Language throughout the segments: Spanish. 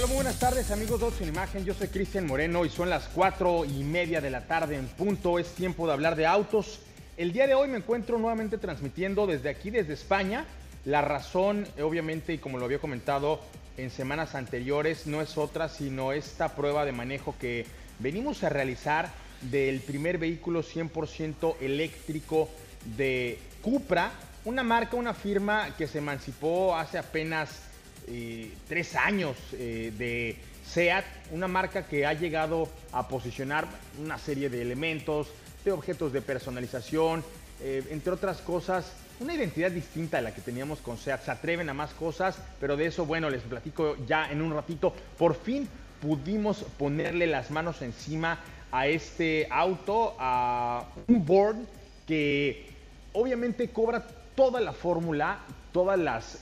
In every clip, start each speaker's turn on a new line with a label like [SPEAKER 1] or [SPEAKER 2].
[SPEAKER 1] Hola, muy buenas tardes amigos de Ocho en Imagen, yo soy Cristian Moreno y son las cuatro y media de la tarde en punto, es tiempo de hablar de autos. El día de hoy me encuentro nuevamente transmitiendo desde aquí, desde España. La razón, obviamente, y como lo había comentado en semanas anteriores, no es otra, sino esta prueba de manejo que venimos a realizar del primer vehículo 100% eléctrico de Cupra, una marca, una firma que se emancipó hace apenas eh, tres años eh, de SEAT, una marca que ha llegado a posicionar una serie de elementos, de objetos de personalización, eh, entre otras cosas, una identidad distinta a la que teníamos con SEAT. Se atreven a más cosas, pero de eso, bueno, les platico ya en un ratito. Por fin pudimos ponerle las manos encima a este auto, a un board que obviamente cobra toda la fórmula, todas las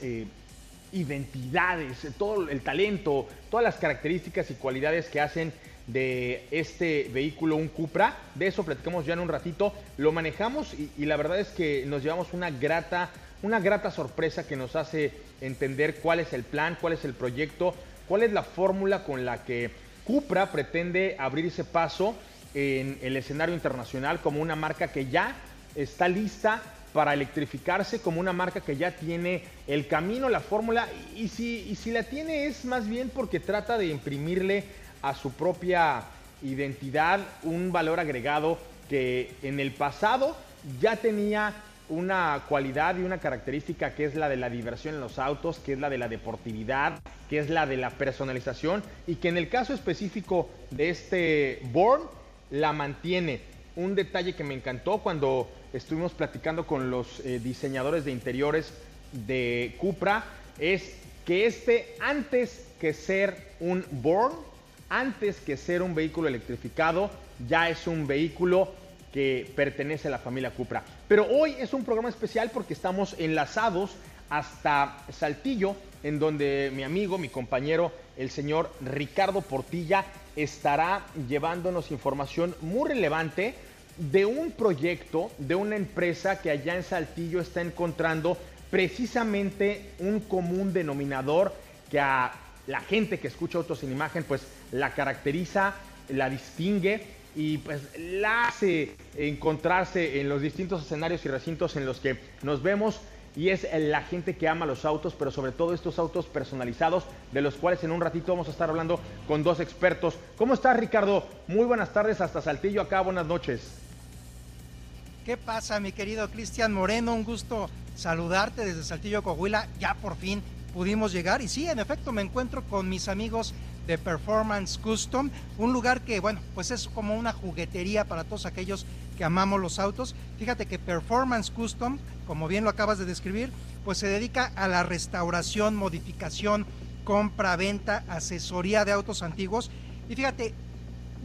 [SPEAKER 1] identidades, todo el talento, todas las características y cualidades que hacen de este vehículo un Cupra. De eso platicamos ya en un ratito. Lo manejamos y, la verdad es que nos llevamos una grata, una grata sorpresa que nos hace entender cuál es el plan, cuál es el proyecto, cuál es la fórmula con la que Cupra pretende abrirse paso en el escenario internacional como una marca que ya está lista para electrificarse como una marca que ya tiene el camino, la fórmula, y si, la tiene es más bien porque trata de imprimirle a su propia identidad un valor agregado que en el pasado ya tenía una cualidad y una característica que es la de la diversión en los autos, que es la de la deportividad, que es la de la personalización y que en el caso específico de este Born la mantiene. Un detalle que me encantó cuando estuvimos platicando con los eh, diseñadores de interiores de Cupra es que este, antes que ser un Born, antes que ser un vehículo electrificado, ya es un vehículo que pertenece a la familia Cupra. Pero hoy es un programa especial porque estamos enlazados hasta Saltillo, en donde mi amigo, mi compañero, el señor Ricardo Portilla, estará llevándonos información muy relevante de un proyecto, de una empresa que allá en Saltillo está encontrando precisamente un común denominador que a la gente que escucha autos en imagen pues la caracteriza, la distingue y pues la hace encontrarse en los distintos escenarios y recintos en los que nos vemos y es la gente que ama los autos, pero sobre todo estos autos personalizados, de los cuales en un ratito vamos a estar hablando con dos expertos. ¿Cómo estás, Ricardo? Muy buenas tardes hasta Saltillo, acá buenas noches.
[SPEAKER 2] ¿Qué pasa, mi querido Cristian Moreno? Un gusto saludarte desde Saltillo, Coahuila. Ya por fin pudimos llegar. Y sí, en efecto, me encuentro con mis amigos de Performance Custom, un lugar que, bueno, pues es como una juguetería para todos aquellos que amamos los autos. Fíjate que Performance Custom, como bien lo acabas de describir, pues se dedica a la restauración, modificación, compra, venta, asesoría de autos antiguos. Y fíjate,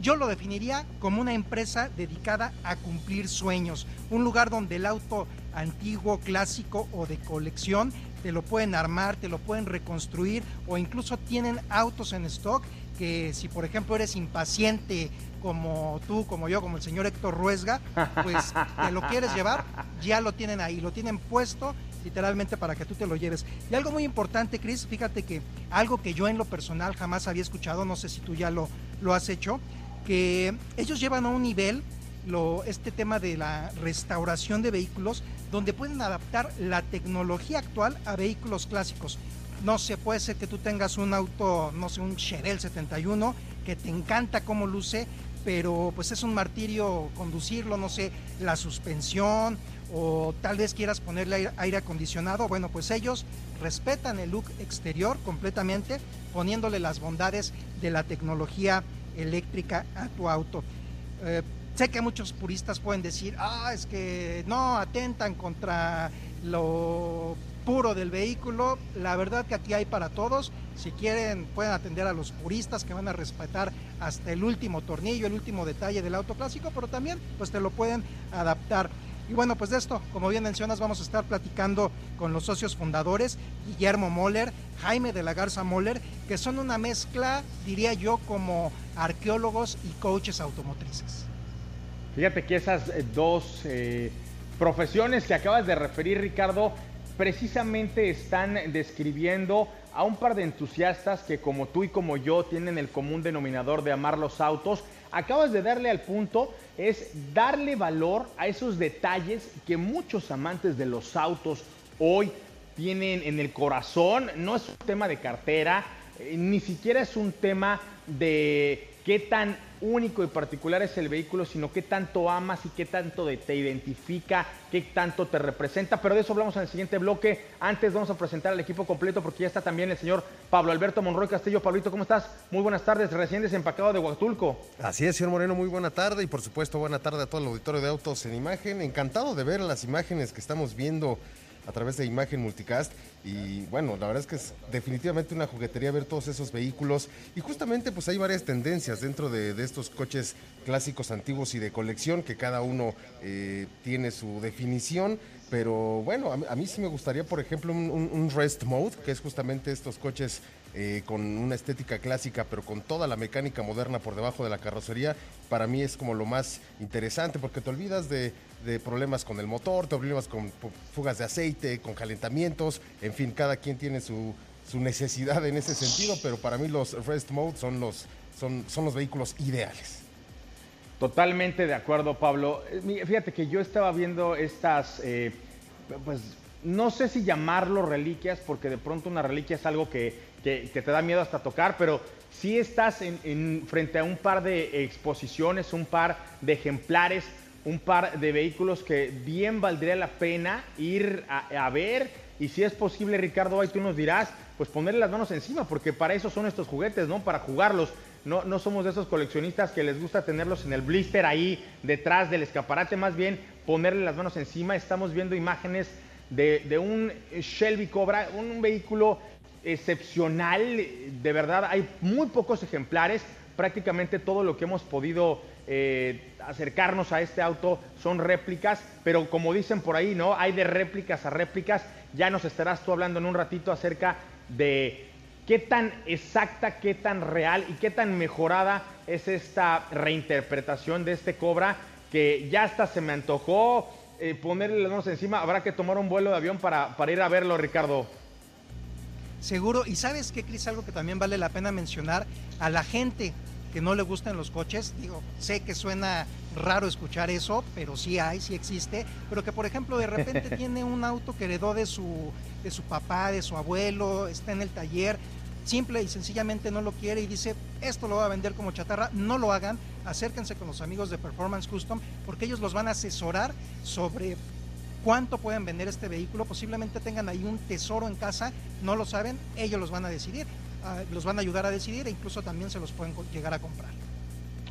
[SPEAKER 2] yo lo definiría como una empresa dedicada a cumplir sueños, un lugar donde el auto antiguo, clásico o de colección te lo pueden armar, te lo pueden reconstruir o incluso tienen autos en stock que si por ejemplo eres impaciente como tú, como yo, como el señor Héctor Ruesga, pues te lo quieres llevar, ya lo tienen ahí, lo tienen puesto literalmente para que tú te lo lleves. Y algo muy importante, Chris, fíjate que algo que yo en lo personal jamás había escuchado, no sé si tú ya lo, lo has hecho, que ellos llevan a un nivel este tema de la restauración de vehículos donde pueden adaptar la tecnología actual a vehículos clásicos. No se puede ser que tú tengas un auto, no sé, un Chevelle 71 que te encanta cómo luce, pero pues es un martirio conducirlo, no sé, la suspensión o tal vez quieras ponerle aire acondicionado. Bueno, pues ellos respetan el look exterior completamente, poniéndole las bondades de la tecnología eléctrica a tu auto. Eh, sé que muchos puristas pueden decir, ah, es que no atentan contra lo puro del vehículo. La verdad que aquí hay para todos. Si quieren, pueden atender a los puristas que van a respetar hasta el último tornillo, el último detalle del auto clásico, pero también pues te lo pueden adaptar. Y bueno, pues de esto, como bien mencionas, vamos a estar platicando con los socios fundadores, Guillermo Moller, Jaime de la Garza Moller, que son una mezcla, diría yo, como arqueólogos y coaches automotrices.
[SPEAKER 1] Fíjate que esas eh, dos eh, profesiones que acabas de referir, Ricardo, precisamente están describiendo a un par de entusiastas que como tú y como yo tienen el común denominador de amar los autos. Acabas de darle al punto, es darle valor a esos detalles que muchos amantes de los autos hoy tienen en el corazón. No es un tema de cartera, eh, ni siquiera es un tema de qué tan único y particular es el vehículo, sino qué tanto amas y qué tanto te identifica, qué tanto te representa. Pero de eso hablamos en el siguiente bloque. Antes vamos a presentar al equipo completo porque ya está también el señor Pablo Alberto Monroy Castillo. Pablito, ¿cómo estás? Muy buenas tardes, recién desempacado de Huatulco.
[SPEAKER 3] Así es, señor Moreno, muy buena tarde y por supuesto buena tarde a todo el auditorio de Autos en Imagen. Encantado de ver las imágenes que estamos viendo a través de imagen multicast y bueno, la verdad es que es definitivamente una juguetería ver todos esos vehículos y justamente pues hay varias tendencias dentro de, estos coches clásicos antiguos y de colección que cada uno eh, tiene su definición. Pero bueno, a, mí sí me gustaría, por ejemplo, un, rest mode, que es justamente estos coches eh, con una estética clásica, pero con toda la mecánica moderna por debajo de la carrocería. Para mí es como lo más interesante, porque te olvidas de, de problemas con el motor, te problemas con fugas de aceite, con calentamientos, en fin, cada quien tiene su, su necesidad en ese sentido, pero para mí los Rest Mode son los, son, son los vehículos ideales.
[SPEAKER 1] Totalmente de acuerdo, Pablo. Eh, fíjate que yo estaba viendo estas, eh, pues no sé si llamarlo reliquias, porque de pronto una reliquia es algo que, que, te da miedo hasta tocar, pero sí estás en, frente a un par de exposiciones, un par de ejemplares un par de vehículos que bien valdría la pena ir a, ver. Y si es posible, Ricardo, ahí tú nos dirás, pues ponerle las manos encima, porque para eso son estos juguetes, ¿no? Para jugarlos. No, no somos de esos coleccionistas que les gusta tenerlos en el blister ahí detrás del escaparate, más bien ponerle las manos encima. Estamos viendo imágenes de, de un Shelby Cobra, un vehículo excepcional, de verdad, hay muy pocos ejemplares, prácticamente todo lo que hemos podido eh, acercarnos a este auto son réplicas, pero como dicen por ahí, ¿no? Hay de réplicas a réplicas. Ya nos estarás tú hablando en un ratito acerca de qué tan exacta, qué tan real y qué tan mejorada es esta reinterpretación de este Cobra que ya hasta se me antojó eh, ponerle las manos encima. Habrá que tomar un vuelo de avión para, para ir a verlo, Ricardo.
[SPEAKER 2] Seguro. Y sabes qué, Cris, algo que también vale la pena mencionar a la gente que no le gustan los coches. Digo, sé que suena raro escuchar eso, pero sí hay, sí existe. Pero que, por ejemplo, de repente tiene un auto que heredó de su, de su papá, de su abuelo, está en el taller, simple y sencillamente no lo quiere y dice, esto lo va a vender como chatarra, no lo hagan, acérquense con los amigos de Performance Custom porque ellos los van a asesorar sobre cuánto pueden vender este vehículo, posiblemente tengan ahí un tesoro en casa, no lo saben, ellos los van a decidir los van a ayudar a decidir e incluso también se los pueden llegar a comprar.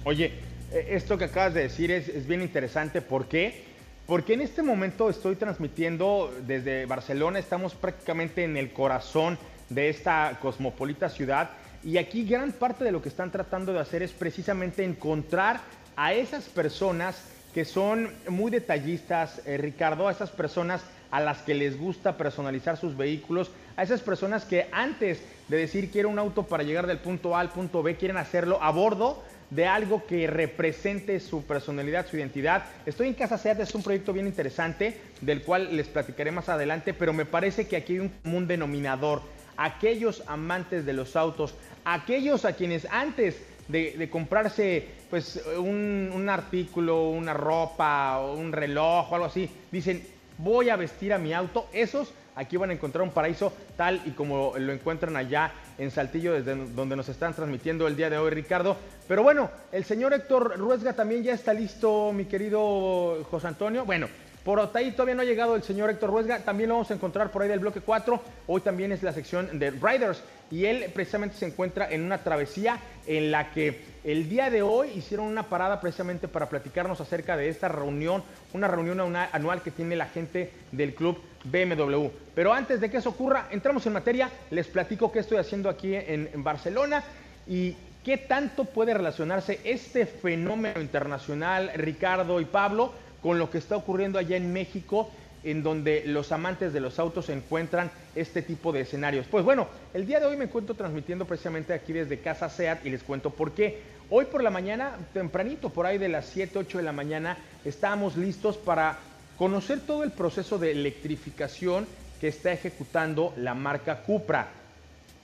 [SPEAKER 1] Oye, e, esto que acabas de decir es, bien interesante. ¿Por qué? Porque en este momento estoy transmitiendo desde Barcelona, estamos prácticamente en el corazón de esta cosmopolita ciudad y aquí gran parte de lo que están tratando de hacer es precisamente encontrar a esas personas que son muy detallistas, eh, Ricardo, a esas personas a las que les gusta personalizar sus vehículos, a esas personas que antes de decir quiero un auto para llegar del punto A al punto B, quieren hacerlo a bordo de algo que represente su personalidad, su identidad. Estoy en Casa Seat, es un proyecto bien interesante del cual les platicaré más adelante, pero me parece que aquí hay un común denominador. Aquellos amantes de los autos, aquellos a quienes antes de, comprarse pues un, artículo, una ropa, un reloj algo así, dicen voy a vestir a mi auto, esos Aquí van a encontrar un paraíso tal y como lo encuentran allá en Saltillo, desde donde nos están transmitiendo el día de hoy, Ricardo. Pero bueno, el señor Héctor Ruesga también ya está listo, mi querido José Antonio. Bueno, por ahí todavía no ha llegado el señor Héctor Ruesga, también lo vamos a encontrar por ahí del bloque 4. Hoy también es la sección de Riders y él precisamente se encuentra en una travesía en la que el día de hoy hicieron una parada precisamente para platicarnos acerca de esta reunión, una reunión anual que tiene la gente del club BMW. Pero antes de que eso ocurra, entramos en materia, les platico qué estoy haciendo aquí en, en Barcelona y qué tanto puede relacionarse este fenómeno internacional, Ricardo y Pablo, con lo que está ocurriendo allá en México, en donde los amantes de los autos encuentran este tipo de escenarios. Pues bueno, el día de hoy me encuentro transmitiendo precisamente aquí desde Casa SEAT y les cuento por qué. Hoy por la mañana, tempranito, por ahí de las 7, 8 de la mañana, estábamos listos para conocer todo el proceso de electrificación que está ejecutando la marca Cupra.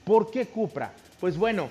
[SPEAKER 1] ¿Por qué Cupra? Pues bueno,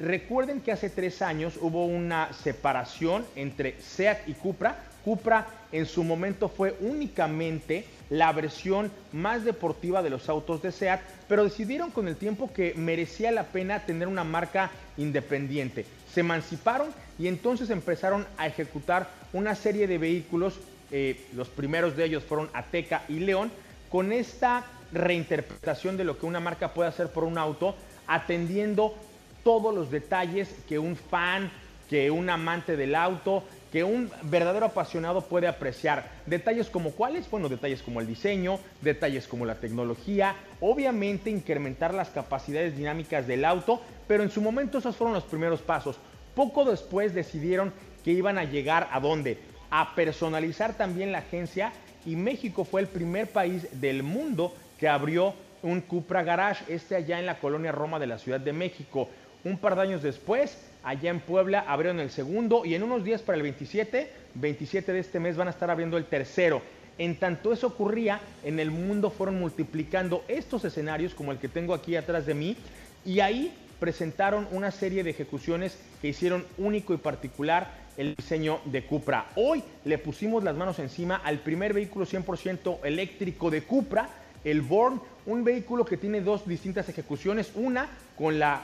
[SPEAKER 1] recuerden que hace tres años hubo una separación entre SEAT y Cupra. Cupra en su momento fue únicamente la versión más deportiva de los autos de SEAT, pero decidieron con el tiempo que merecía la pena tener una marca independiente. Se emanciparon y entonces empezaron a ejecutar una serie de vehículos, eh, los primeros de ellos fueron Ateca y León, con esta reinterpretación de lo que una marca puede hacer por un auto, atendiendo todos los detalles que un fan, que un amante del auto, que un verdadero apasionado puede apreciar. Detalles como cuáles? Bueno, detalles como el diseño, detalles como la tecnología, obviamente incrementar las capacidades dinámicas del auto, pero en su momento esos fueron los primeros pasos. Poco después decidieron que iban a llegar a dónde? A personalizar también la agencia y México fue el primer país del mundo que abrió un Cupra Garage, este allá en la colonia Roma de la Ciudad de México. Un par de años después, allá en Puebla abrieron el segundo y en unos días para el 27, 27 de este mes van a estar abriendo el tercero. En tanto eso ocurría, en el mundo fueron multiplicando estos escenarios como el que tengo aquí atrás de mí y ahí presentaron una serie de ejecuciones que hicieron único y particular el diseño de Cupra. Hoy le pusimos las manos encima al primer vehículo 100% eléctrico de Cupra, el Born, un vehículo que tiene dos distintas ejecuciones, una con la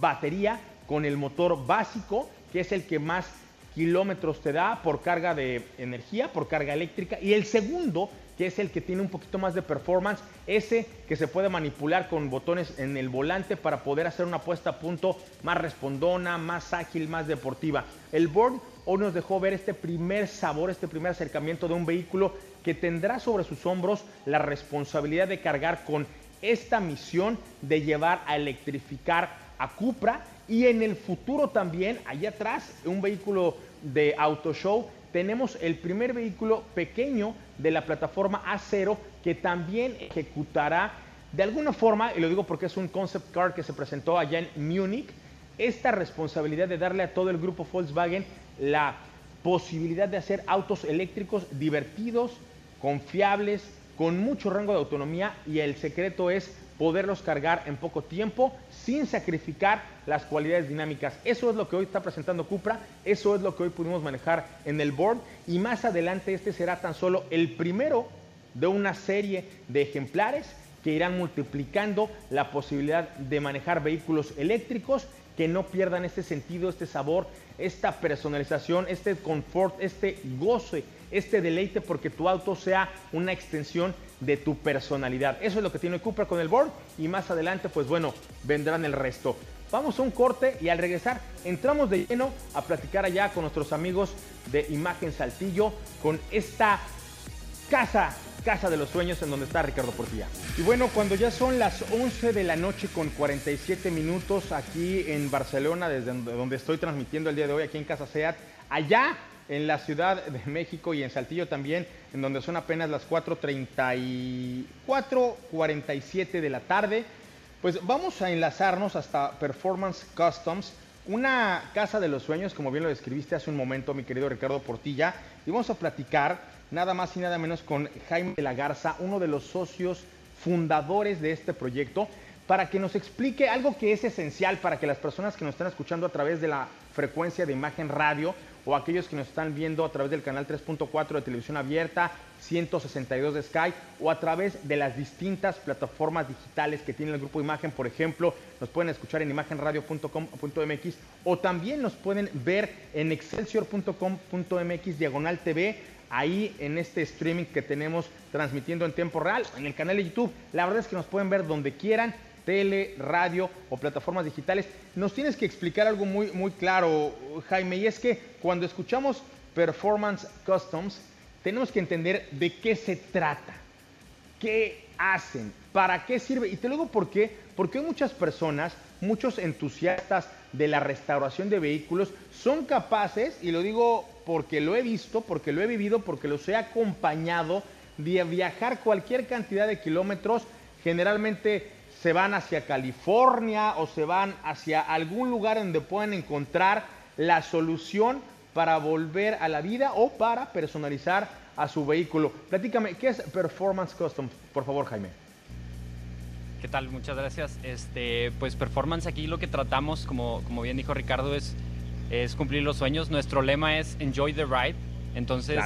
[SPEAKER 1] batería, con el motor básico, que es el que más kilómetros te da por carga de energía, por carga eléctrica, y el segundo que es el que tiene un poquito más de performance, ese que se puede manipular con botones en el volante para poder hacer una puesta a punto más respondona, más ágil, más deportiva. El Board hoy nos dejó ver este primer sabor, este primer acercamiento de un vehículo que tendrá sobre sus hombros la responsabilidad de cargar con esta misión de llevar a electrificar a Cupra y en el futuro también, allá atrás, un vehículo de auto show tenemos el primer vehículo pequeño de la plataforma A0 que también ejecutará de alguna forma, y lo digo porque es un concept car que se presentó allá en Múnich, esta responsabilidad de darle a todo el grupo Volkswagen la posibilidad de hacer autos eléctricos divertidos, confiables, con mucho rango de autonomía y el secreto es poderlos cargar en poco tiempo sin sacrificar las cualidades dinámicas. Eso es lo que hoy está presentando Cupra, eso es lo que hoy pudimos manejar en el board y más adelante este será tan solo el primero de una serie de ejemplares que irán multiplicando la posibilidad de manejar vehículos eléctricos que no pierdan este sentido, este sabor, esta personalización, este confort, este goce, este deleite porque tu auto sea una extensión de tu personalidad. Eso es lo que tiene Cupra con el board y más adelante pues bueno, vendrán el resto. Vamos a un corte y al regresar entramos de lleno a platicar allá con nuestros amigos de Imagen Saltillo con esta casa Casa de los Sueños en donde está Ricardo Portilla. Y bueno, cuando ya son las 11 de la noche con 47 minutos aquí en Barcelona, desde donde estoy transmitiendo el día de hoy, aquí en Casa SEAT, allá en la Ciudad de México y en Saltillo también, en donde son apenas las 4.47 de la tarde, pues vamos a enlazarnos hasta Performance Customs, una casa de los sueños, como bien lo describiste hace un momento, mi querido Ricardo Portilla, y vamos a platicar nada más y nada menos con Jaime de la Garza, uno de los socios fundadores de este proyecto, para que nos explique algo que es esencial para que las personas que nos están escuchando a través de la frecuencia de imagen radio o aquellos que nos están viendo a través del canal 3.4 de televisión abierta, 162 de Sky o a través de las distintas plataformas digitales que tiene el grupo Imagen, por ejemplo, nos pueden escuchar en imagenradio.com.mx o también nos pueden ver en excelsior.com.mx diagonal TV ahí en este streaming que tenemos transmitiendo en tiempo real, en el canal de YouTube. La verdad es que nos pueden ver donde quieran, tele, radio o plataformas digitales. Nos tienes que explicar algo muy, muy claro, Jaime, y es que cuando escuchamos Performance Customs, tenemos que entender de qué se trata, qué hacen, para qué sirve. Y te lo digo por qué, porque muchas personas, muchos entusiastas de la restauración de vehículos, son capaces, y lo digo porque lo he visto, porque lo he vivido, porque los he acompañado de viajar cualquier cantidad de kilómetros. Generalmente se van hacia California o se van hacia algún lugar donde puedan encontrar la solución para volver a la vida o para personalizar a su vehículo. Platícame, ¿qué es Performance Custom? Por favor, Jaime.
[SPEAKER 4] ¿Qué tal? Muchas gracias. Este, pues performance aquí lo que tratamos, como, como bien dijo Ricardo, es, es cumplir los sueños. Nuestro lema es enjoy the ride. Entonces,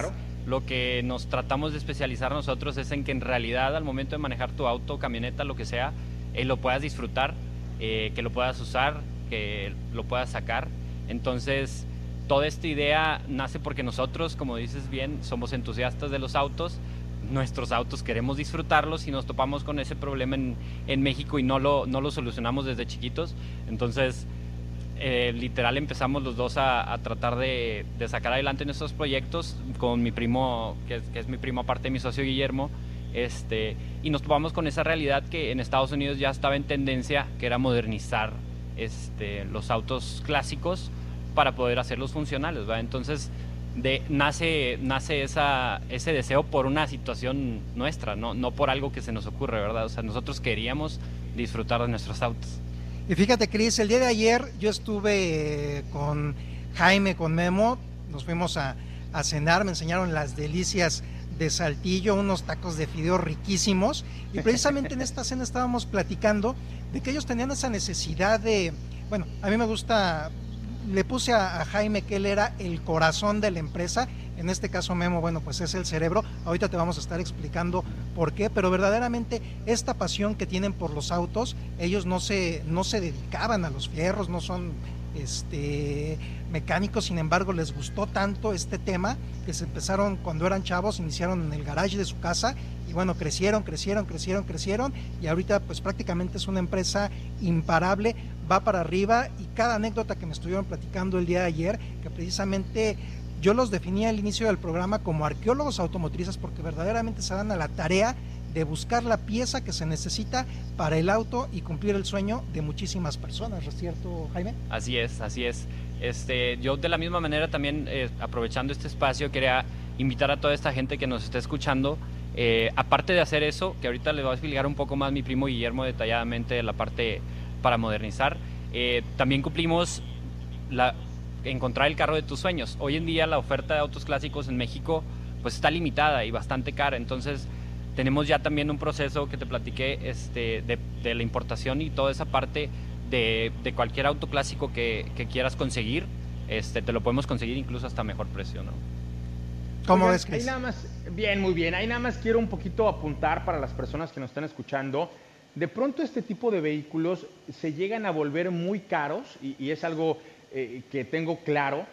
[SPEAKER 4] lo que nos tratamos de especializar nosotros es en que en realidad al momento de manejar tu auto, camioneta, lo que sea, eh, lo puedas disfrutar, eh, que lo puedas usar, que lo puedas sacar. Entonces, toda esta idea nace porque nosotros, como dices bien, somos entusiastas de los autos nuestros autos, queremos disfrutarlos y nos topamos con ese problema en, en México y no lo, no lo solucionamos desde chiquitos. Entonces, eh, literal empezamos los dos a, tratar de, de, sacar adelante nuestros proyectos con mi primo, que es, que es, mi primo aparte de mi socio Guillermo, este, y nos topamos con esa realidad que en Estados Unidos ya estaba en tendencia, que era modernizar este, los autos clásicos para poder hacerlos funcionales. Entonces, nace, nace ese deseo por una situación nuestra, ¿no? no por algo que se nos ocurre, ¿verdad? O sea, nosotros queríamos disfrutar de nuestros autos.
[SPEAKER 2] Y fíjate, Cris, el día de ayer yo estuve con Jaime, con Memo, nos fuimos a cenar, me enseñaron las delicias de Saltillo, unos tacos de fideo riquísimos, y precisamente en esta cena estábamos platicando de que ellos tenían esa necesidad de, bueno, a mí me gusta le puse a, Jaime que él era el corazón de la empresa. En este caso Memo, bueno, pues es el cerebro. Ahorita te vamos a estar explicando por qué, pero verdaderamente esta pasión que tienen por los autos, ellos no se, no se dedicaban a los fierros, no son este, mecánicos, sin embargo les gustó tanto este tema que se empezaron cuando eran chavos, iniciaron en el garage de su casa y bueno, crecieron, crecieron, crecieron, crecieron y ahorita pues prácticamente es una empresa imparable, va para arriba y cada anécdota que me estuvieron platicando el día de ayer, que precisamente yo los definía al inicio del programa como arqueólogos automotrices porque verdaderamente se dan a la tarea de buscar la pieza que se necesita para el auto y cumplir el sueño de muchísimas personas, ¿es cierto, Jaime?
[SPEAKER 4] Así es, así es. Este, yo de la misma manera también, eh, aprovechando este espacio, quería invitar a toda esta gente que nos está escuchando, eh, aparte de hacer eso, que ahorita les voy a explicar un poco más mi primo Guillermo detalladamente la parte para modernizar, eh, también cumplimos la, encontrar el carro de tus sueños. Hoy en día la oferta de autos clásicos en México pues está limitada y bastante cara, entonces tenemos ya también un proceso que te platiqué este, de, la importación y toda esa parte de, cualquier auto clásico que, quieras conseguir, este, te lo podemos conseguir incluso hasta mejor precio, ¿no?
[SPEAKER 1] ¿Cómo es, Ahí nada más, bien, muy bien. Ahí nada más quiero un poquito apuntar para las personas que nos están escuchando. De pronto este tipo de vehículos se llegan a volver muy caros y, es algo eh, que tengo claro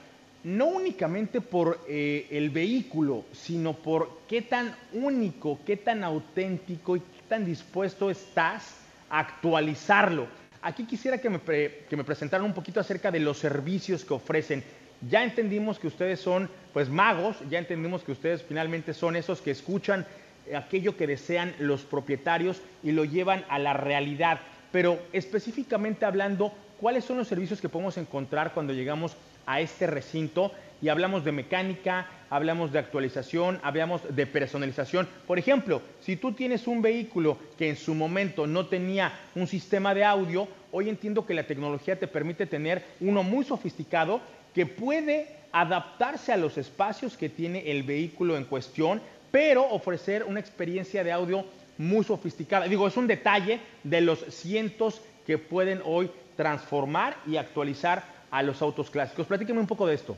[SPEAKER 1] no únicamente por eh, el vehículo, sino por qué tan único, qué tan auténtico y qué tan dispuesto estás a actualizarlo. Aquí quisiera que me, que me presentaran un poquito acerca de los servicios que ofrecen. Ya entendimos que ustedes son pues magos, ya entendimos que ustedes finalmente son esos que escuchan aquello que desean los propietarios y lo llevan a la realidad. Pero específicamente hablando, ¿cuáles son los servicios que podemos encontrar cuando llegamos a este recinto y hablamos de mecánica, hablamos de actualización, hablamos de personalización. Por ejemplo, si tú tienes un vehículo que en su momento no tenía un sistema de audio, hoy entiendo que la tecnología te permite tener uno muy sofisticado que puede adaptarse a los espacios que tiene el vehículo en cuestión, pero ofrecer una experiencia de audio muy sofisticada. Digo, es un detalle de los cientos que pueden hoy transformar y actualizar a los autos clásicos. Platíqueme un poco de esto.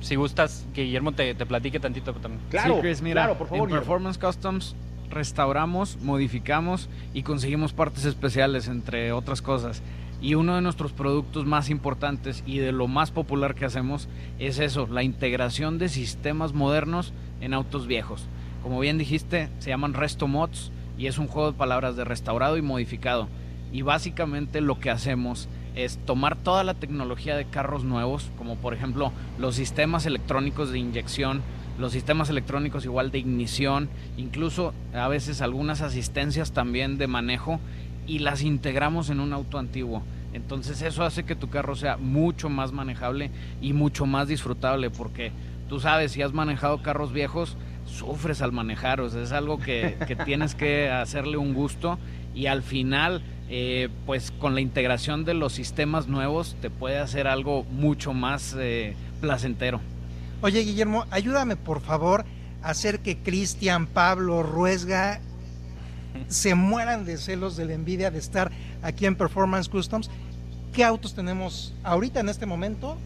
[SPEAKER 4] Si gustas, que Guillermo te, platique tantito también.
[SPEAKER 5] Claro, mira, por favor. En Performance Customs restauramos, modificamos y conseguimos partes especiales, entre otras cosas. Y uno de nuestros productos más importantes y de lo más popular que hacemos es eso, la integración de sistemas modernos en autos viejos. Como bien dijiste, se llaman Resto Mods y es un juego de palabras de restaurado y modificado. Y básicamente lo que hacemos es tomar toda la tecnología de carros nuevos, como por ejemplo los sistemas electrónicos de inyección, los sistemas electrónicos igual de ignición, incluso a veces algunas asistencias también de manejo y las integramos en un auto antiguo. Entonces eso hace que tu carro sea mucho más manejable y mucho más disfrutable porque tú sabes, si has manejado carros viejos, sufres al manejar, es algo que, que tienes que hacerle un gusto y al final eh, pues con la integración de los sistemas nuevos te puede hacer algo mucho más eh, placentero.
[SPEAKER 2] Oye Guillermo, ayúdame por favor a hacer que Cristian, Pablo, Ruesga se mueran de celos, de la envidia de estar aquí en Performance Customs. ¿Qué autos tenemos ahorita en este momento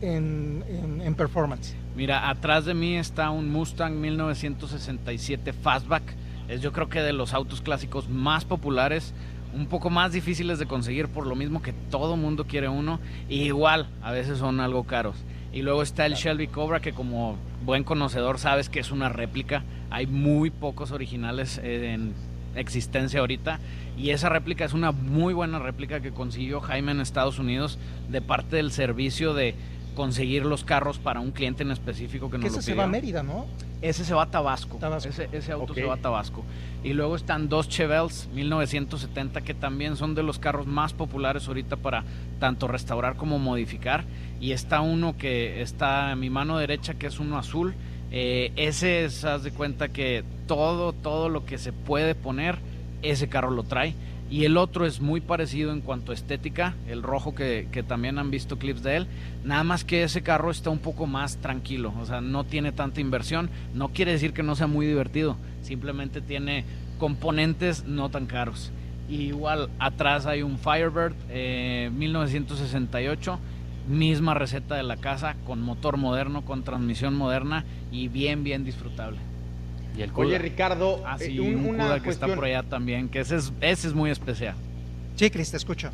[SPEAKER 2] en, en Performance?
[SPEAKER 5] Mira, atrás de mí está un Mustang 1967 Fastback. Es yo creo que de los autos clásicos más populares un poco más difíciles de conseguir por lo mismo que todo mundo quiere uno y igual a veces son algo caros. Y luego está el Shelby Cobra que como buen conocedor sabes que es una réplica. Hay muy pocos originales en existencia ahorita y esa réplica es una muy buena réplica que consiguió Jaime en Estados Unidos de parte del servicio de conseguir los carros para un cliente en específico que nos
[SPEAKER 2] ese se va a Mérida, ¿no?
[SPEAKER 5] Ese se va a Tabasco. Ese, auto se va a Tabasco. Y luego están dos Chevels 1970 que también son de los carros más populares ahorita para tanto restaurar como modificar. Y está uno que está a mi mano derecha que es uno azul. Eh, ese es, haz de cuenta que todo, todo lo que se puede poner, ese carro lo trae. Y el otro es muy parecido en cuanto a estética, el rojo que, también han visto clips de él. Nada más que ese carro está un poco más tranquilo, o sea, no tiene tanta inversión. No quiere decir que no sea muy divertido, simplemente tiene componentes no tan caros. igual atrás hay un Firebird 1968, eh, misma receta de la casa, con motor moderno, con transmisión moderna y bien, bien disfrutable.
[SPEAKER 1] Y el Oye, Ricardo,
[SPEAKER 5] ah, eh, un, que está por allá también, que ese es, ese es muy especial.
[SPEAKER 2] Sí, Cris, te escucho.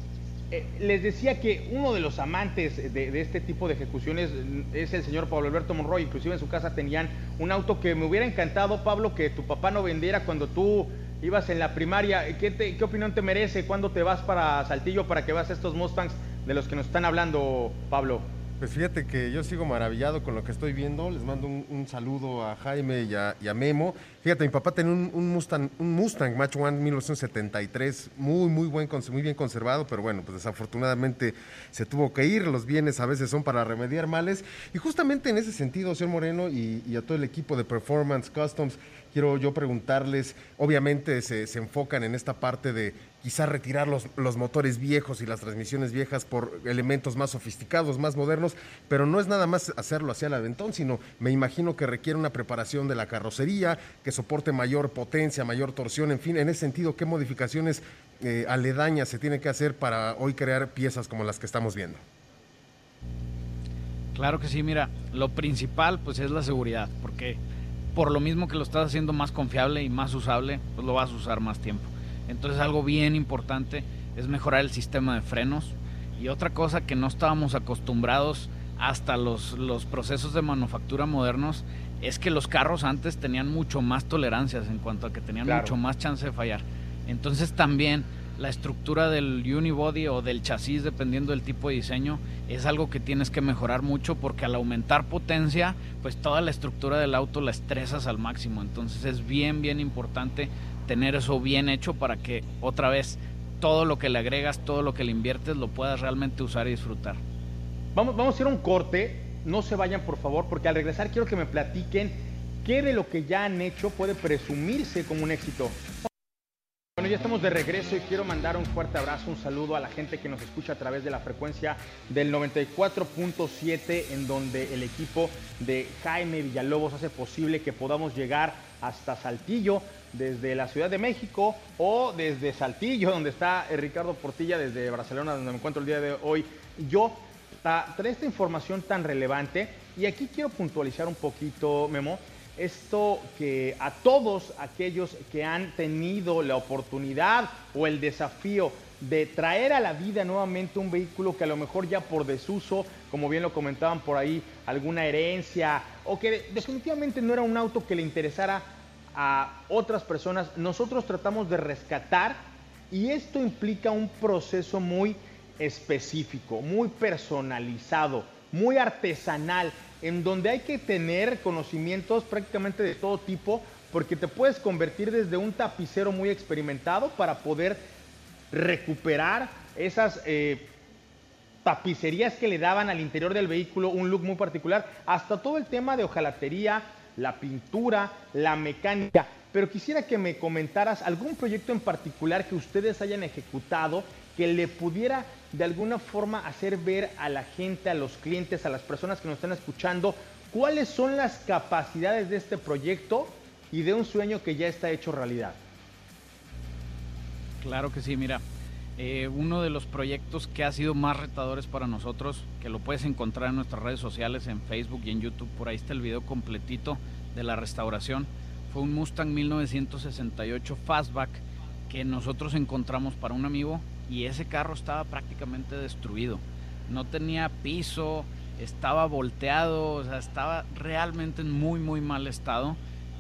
[SPEAKER 1] Eh, les decía que uno de los amantes de, este tipo de ejecuciones es el señor Pablo Alberto Monroy. Inclusive en su casa tenían un auto que me hubiera encantado, Pablo, que tu papá no vendiera cuando tú ibas en la primaria. ¿Qué, ¿Qué opinión te merece? ¿Cuándo te vas para Saltillo para que veas estos Mustangs de los que nos están hablando, Pablo?
[SPEAKER 3] Pues fíjate que yo sigo maravillado con lo que estoy viendo. Les mando un, saludo a Jaime y a, Memo. Fíjate, mi papá tenía un, Mustang, un Match One 1973, muy, muy, buen, muy bien conservado, pero bueno, pues desafortunadamente se tuvo que ir. Los bienes a veces son para remediar males. Y justamente en ese sentido, señor Moreno y, y a todo el equipo de Performance Customs, quiero yo preguntarles, obviamente se, se enfocan en esta parte de quizás retirar los, los, motores viejos y las transmisiones viejas por elementos más sofisticados, más modernos, pero no es nada más hacerlo hacia el aventón, sino me imagino que requiere una preparación de la carrocería, que soporte mayor potencia, mayor torsión, en fin, en ese sentido, ¿qué modificaciones eh, aledañas se tiene que hacer para hoy crear piezas como las que estamos viendo?
[SPEAKER 5] Claro que sí, mira, lo principal pues es la seguridad, porque por lo mismo que lo estás haciendo más confiable y más usable, pues lo vas a usar más tiempo. Entonces algo bien importante es mejorar el sistema de frenos. Y otra cosa que no estábamos acostumbrados hasta los, los procesos de manufactura modernos es que los carros antes tenían mucho más tolerancias en cuanto a que tenían mucho más chance de fallar. Entonces también la estructura del unibody o del chasis, dependiendo del tipo de diseño, es algo que tienes que mejorar mucho porque al aumentar potencia, pues toda la estructura del auto la estresas al máximo. Entonces es bien, bien importante tener eso bien hecho para que otra vez todo lo que le agregas, todo lo que le inviertes, lo puedas realmente usar y disfrutar.
[SPEAKER 1] Vamos, vamos a hacer un corte, no se vayan por favor, porque al regresar quiero que me platiquen qué de lo que ya han hecho puede presumirse como un éxito. Bueno, ya estamos de regreso y quiero mandar un fuerte abrazo, un saludo a la gente que nos escucha a través de la frecuencia del 94.7, en donde el equipo de Jaime Villalobos hace posible que podamos llegar hasta Saltillo desde la Ciudad de México o desde Saltillo, donde está Ricardo Portilla, desde Barcelona, donde me encuentro el día de hoy. Yo trae esta información tan relevante y aquí quiero puntualizar un poquito, Memo esto que a todos aquellos que han tenido la oportunidad o el desafío de traer a la vida nuevamente un vehículo que a lo mejor ya por desuso, como bien lo comentaban por ahí, alguna herencia o que definitivamente no era un auto que le interesara a otras personas, nosotros tratamos de rescatar y esto implica un proceso muy específico, muy personalizado, muy artesanal en donde hay que tener conocimientos prácticamente de todo tipo, porque te puedes convertir desde un tapicero muy experimentado para poder recuperar esas eh, tapicerías que le daban al interior del vehículo un look muy particular, hasta todo el tema de hojalatería, la pintura, la mecánica. Pero quisiera que me comentaras algún proyecto en particular que ustedes hayan ejecutado que le pudiera de alguna forma hacer ver a la gente, a los clientes, a las personas que nos están escuchando, cuáles son las capacidades de este proyecto y de un sueño que ya está hecho realidad.
[SPEAKER 5] Claro que sí, mira. Eh, uno de los proyectos que ha sido más retadores para nosotros, que lo puedes encontrar en nuestras redes sociales, en Facebook y en YouTube, por ahí está el video completito de la restauración, fue un Mustang 1968 Fastback que nosotros encontramos para un amigo y ese carro estaba prácticamente destruido. No tenía piso, estaba volteado, o sea, estaba realmente en muy, muy mal estado.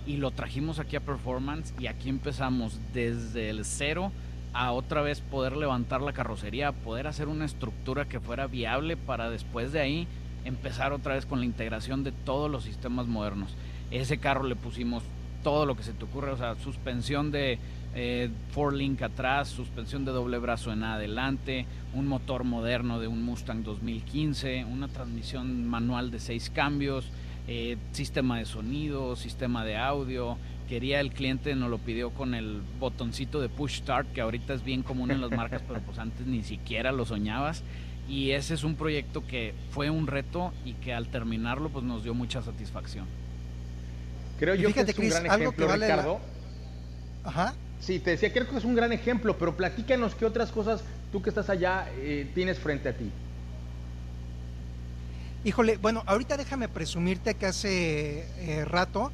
[SPEAKER 5] Y lo trajimos aquí a Performance y aquí empezamos desde el cero a otra vez poder levantar la carrocería, poder hacer una estructura que fuera viable para después de ahí empezar otra vez con la integración de todos los sistemas modernos. Ese carro le pusimos todo lo que se te ocurre, o sea, suspensión de eh, four link atrás, suspensión de doble brazo en adelante, un motor moderno de un Mustang 2015, una transmisión manual de seis cambios, eh, sistema de sonido, sistema de audio. Quería el cliente, nos lo pidió con el botoncito de push start, que ahorita es bien común en las marcas, pero pues antes ni siquiera lo soñabas. Y ese es un proyecto que fue un reto y que al terminarlo pues nos dio mucha satisfacción.
[SPEAKER 1] Creo yo que es un gran ejemplo, Ricardo.
[SPEAKER 2] Ajá.
[SPEAKER 1] Sí, te decía, creo que es un gran ejemplo, pero platícanos qué otras cosas tú que estás allá eh, tienes frente a ti.
[SPEAKER 2] Híjole, bueno, ahorita déjame presumirte que hace eh, rato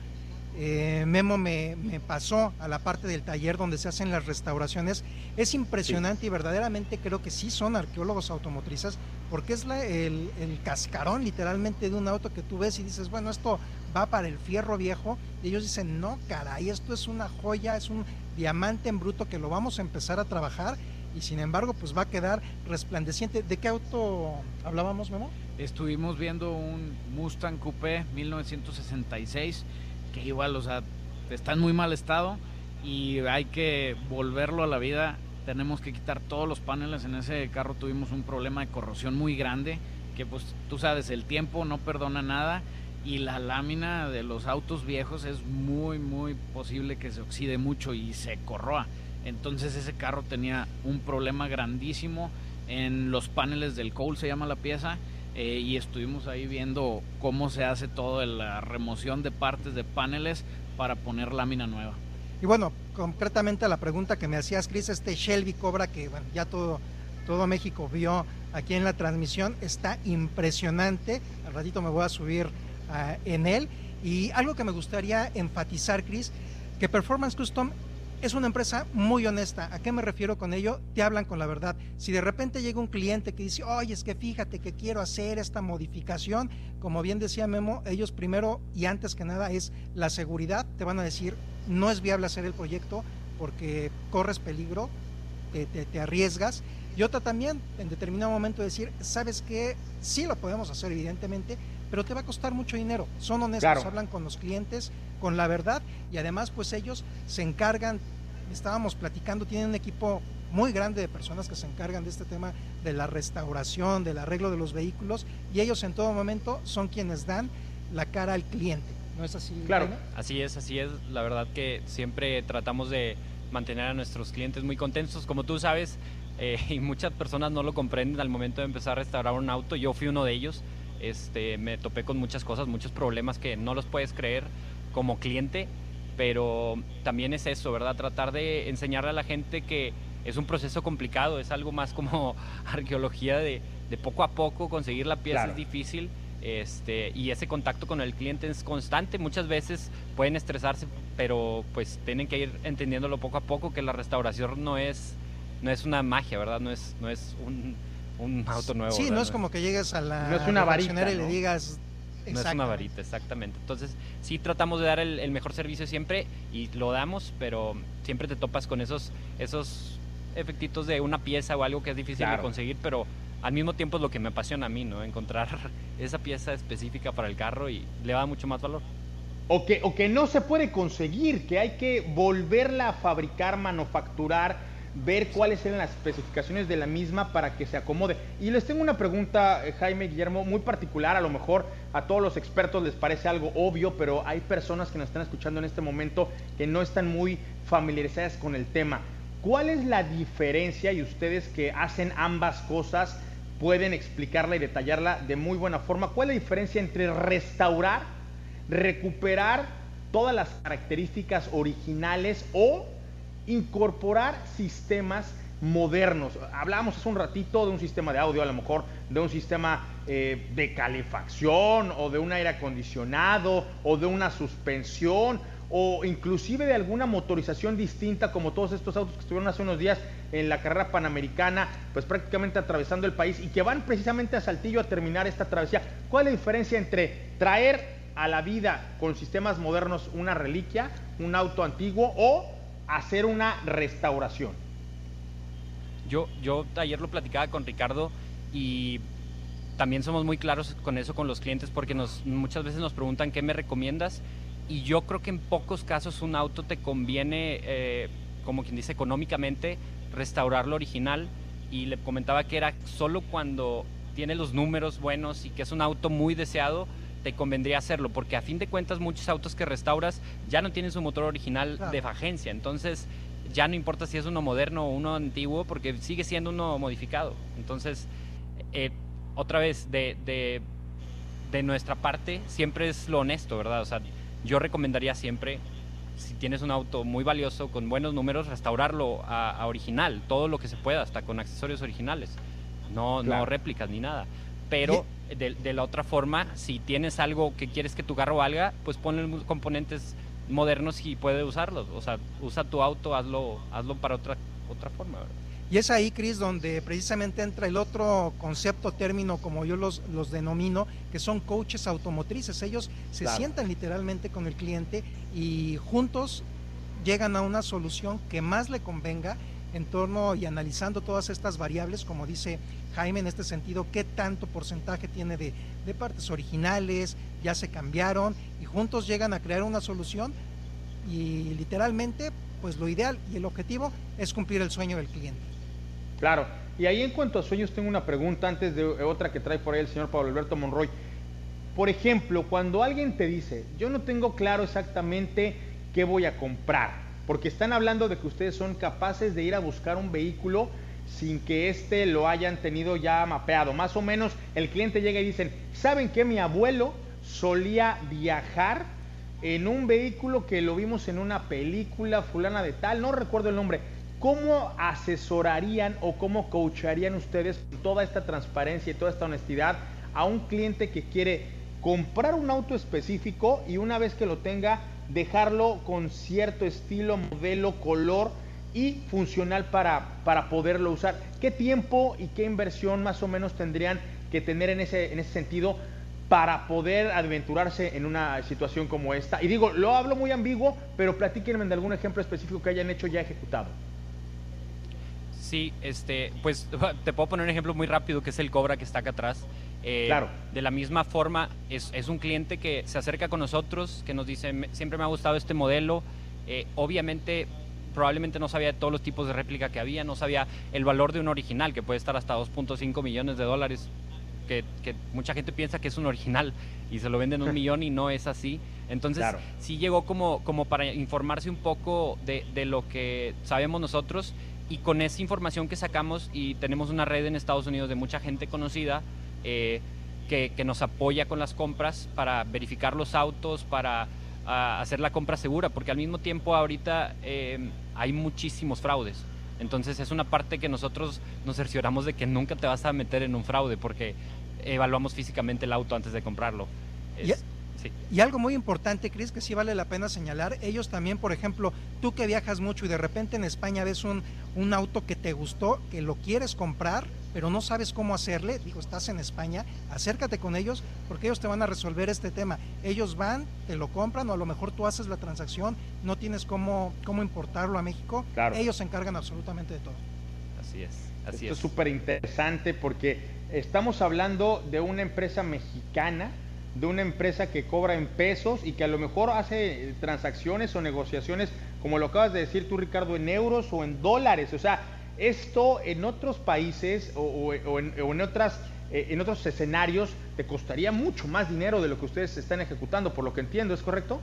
[SPEAKER 2] eh, Memo me, pasó a la parte del taller donde se hacen las restauraciones. Es impresionante y verdaderamente creo que sí son arqueólogos automotrices porque es el, el, cascarón literalmente de un auto que tú ves y dices, bueno, esto va para el fierro viejo. Y ellos dicen, no, caray, esto es una joya, es un diamante en bruto que lo vamos a empezar a trabajar y sin embargo pues va a quedar resplandeciente. ¿De qué auto hablábamos, Memo?
[SPEAKER 5] Estuvimos viendo un Mustang Coupé 1966 que igual, o sea, está en muy mal estado y hay que volverlo a la vida. Tenemos que quitar todos los paneles. En ese carro tuvimos un problema de corrosión muy grande, que pues tú sabes, el tiempo no perdona nada y la lámina de los autos viejos es muy, muy posible que se oxide mucho y se corroa. Entonces ese carro tenía un problema grandísimo en los paneles del cowl, se llama la pieza, eh, y estuvimos ahí viendo cómo se hace toda la remoción de partes de paneles para poner lámina nueva.
[SPEAKER 2] Y bueno, concretamente la pregunta que me hacías, Chris, este Shelby Cobra que ya todo, todo México vio aquí en la transmisión, está impresionante. Al ratito me voy a subir ah, en él. Y algo que me gustaría enfatizar, Chris, que Performance Custom es una empresa muy honesta. ¿A qué me refiero con ello? Te hablan con la verdad. Si de repente llega un cliente que dice, oye, es que fíjate que quiero hacer esta modificación, como bien decía Memo, ellos primero y antes que nada es la seguridad. Te van a decir, no es viable hacer el proyecto porque corres peligro, te, arriesgas. Y otra también, en determinado momento decir, sabes que sí lo podemos hacer evidentemente, pero te va a costar mucho dinero. Son honestos, hablan con los clientes, con la verdad y además pues ellos se encargan estábamos platicando, tienen un equipo muy grande de personas que se encargan de este tema de la restauración, del arreglo de los vehículos, y ellos en todo momento son quienes dan la cara al cliente. ¿No es así?
[SPEAKER 1] Claro.
[SPEAKER 4] Así es, así es. La verdad que siempre tratamos de mantener a nuestros clientes muy contentos. Como tú sabes, eh, y muchas personas no lo comprenden al momento de empezar a restaurar un auto. Yo fui uno de ellos. Este, me topé con muchas cosas, muchos problemas que no los puedes creer como cliente pero también es eso, ¿verdad? Tratar de enseñarle a la gente que es un proceso complicado, es algo más como arqueología de, poco a poco conseguir la pieza es difícil. Este, y ese contacto con el cliente es constante. Muchas veces pueden estresarse, pero pues tienen que ir entendiéndolo poco a poco que la restauración no es, no es una magia, ¿verdad? No es, no es un, auto nuevo.
[SPEAKER 2] Sí, no es como que llegues a la
[SPEAKER 1] no es una varita,
[SPEAKER 2] y le digas
[SPEAKER 4] no es una varita, exactamente. Entonces, sí tratamos de dar el, mejor servicio siempre y lo damos, pero siempre te topas con esos, esos efectitos de una pieza o algo que es difícil de conseguir, pero al mismo tiempo es lo que me apasiona a mí, ¿no? Encontrar esa pieza específica para el carro y le da mucho más valor.
[SPEAKER 1] O que, o que no se puede conseguir, que hay que volverla a fabricar, manufacturar ver cuáles eran las especificaciones de la misma para que se acomode. Y les tengo una pregunta, eh, Jaime Guillermo, muy particular, a lo mejor a todos los expertos les parece algo obvio, pero hay personas que nos están escuchando en este momento que no están muy familiarizadas con el tema. ¿Cuál es la diferencia y ustedes que hacen ambas cosas pueden explicarla y detallarla de muy buena forma? ¿Cuál es la diferencia entre restaurar, recuperar todas las características originales o incorporar sistemas modernos. Hablábamos hace un ratito de un sistema de audio, a lo mejor de un sistema eh, de calefacción o de un aire acondicionado o de una suspensión o inclusive de alguna motorización distinta como todos estos autos que estuvieron hace unos días en la carrera panamericana, pues prácticamente atravesando el país y que van precisamente a Saltillo a terminar esta travesía. ¿Cuál es la diferencia entre traer a la vida con sistemas modernos una reliquia, un auto antiguo o hacer una restauración?
[SPEAKER 4] Yo, yo ayer lo platicaba con Ricardo y también somos muy claros con eso con los clientes porque nos, muchas veces nos preguntan qué me recomiendas y yo creo que en pocos casos un auto te conviene, eh, como quien dice, económicamente restaurarlo original y le comentaba que era solo cuando tiene los números buenos y que es un auto muy deseado, te convendría hacerlo, porque a fin de cuentas muchos autos que restauras ya no tienen su motor original de agencia, entonces ya no importa si es uno moderno o uno antiguo, porque sigue siendo uno modificado. Entonces, eh, otra vez, de, de, de, nuestra parte, siempre es lo honesto, ¿verdad? O sea, yo recomendaría siempre, si tienes un auto muy valioso, con buenos números, restaurarlo a, original, todo lo que se pueda, hasta con accesorios originales, no, no réplicas ni nada. Pero de, la otra forma, si tienes algo que quieres que tu carro valga, pues ponle componentes modernos y puede usarlos. O sea, usa tu auto, hazlo, hazlo para otra, otra forma.
[SPEAKER 2] Y es ahí, Cris, donde precisamente entra el otro concepto, término, como yo los, los denomino, que son coaches automotrices. Ellos se sientan literalmente con el cliente y juntos llegan a una solución que más le convenga en torno y analizando todas estas variables, como dice Jaime en este sentido, qué tanto porcentaje tiene de, partes originales, ya se cambiaron y juntos llegan a crear una solución y literalmente pues lo ideal y el objetivo es cumplir el sueño del cliente.
[SPEAKER 1] Claro, y ahí en cuanto a sueños tengo una pregunta antes de otra que trae por ahí el señor Pablo Alberto Monroy. Por ejemplo, cuando alguien te dice, yo no tengo claro exactamente qué voy a comprar, porque están hablando de que ustedes son capaces de ir a buscar un vehículo sin que éste lo hayan tenido ya mapeado. Más o menos el cliente llega y dicen, ¿saben que mi abuelo solía viajar en un vehículo que lo vimos en una película fulana de tal? No recuerdo el nombre. ¿Cómo asesorarían o cómo coacharían ustedes toda esta transparencia y toda esta honestidad a un cliente que quiere comprar un auto específico y una vez que lo tenga, dejarlo con cierto estilo, modelo, color y funcional para, para poderlo usar. ¿Qué tiempo y qué inversión más o menos tendrían que tener en ese, en ese sentido para poder aventurarse en una situación como esta? Y digo, lo hablo muy ambiguo, pero platíquenme de algún ejemplo específico que hayan hecho ya ejecutado.
[SPEAKER 4] Sí, este, pues te puedo poner un ejemplo muy rápido que es el Cobra que está acá atrás.
[SPEAKER 1] Eh, claro.
[SPEAKER 4] De la misma forma, es, es, un cliente que se acerca con nosotros, que nos dice, siempre me ha gustado este modelo. Eh, obviamente probablemente no sabía de todos los tipos de réplica que había, no sabía el valor de un original, que puede estar hasta 2.5 millones de dólares, que, mucha gente piensa que es un original y se lo venden un millón y no es así. Entonces, sí llegó como, como para informarse un poco de, de, lo que sabemos nosotros y con esa información que sacamos y tenemos una red en Estados Unidos de mucha gente conocida eh, que, que, nos apoya con las compras para verificar los autos, para hacer la compra segura, porque al mismo tiempo ahorita eh, hay muchísimos fraudes. Entonces es una parte que nosotros nos cercioramos de que nunca te vas a meter en un fraude porque evaluamos físicamente el auto antes de comprarlo.
[SPEAKER 2] Y algo muy importante, Cris, que sí vale la pena señalar, ellos también, por ejemplo, tú que viajas mucho y de repente en España ves un, un auto que te gustó, que lo quieres comprar, pero no sabes cómo hacerle, digo, estás en España, acércate con ellos porque ellos te van a resolver este tema. Ellos van, te lo compran o a lo mejor tú haces la transacción, no tienes cómo, cómo importarlo a México, ellos se encargan absolutamente de todo.
[SPEAKER 4] Así es, así
[SPEAKER 1] Esto es súper interesante porque estamos hablando de una empresa mexicana de una empresa que cobra en pesos y que a lo mejor hace transacciones o negociaciones, como lo acabas de decir tú, Ricardo, en euros o en dólares. O sea, esto en otros países o, en, otras, eh, en otros escenarios te costaría mucho más dinero de lo que ustedes están ejecutando, por lo que entiendo, ¿es correcto?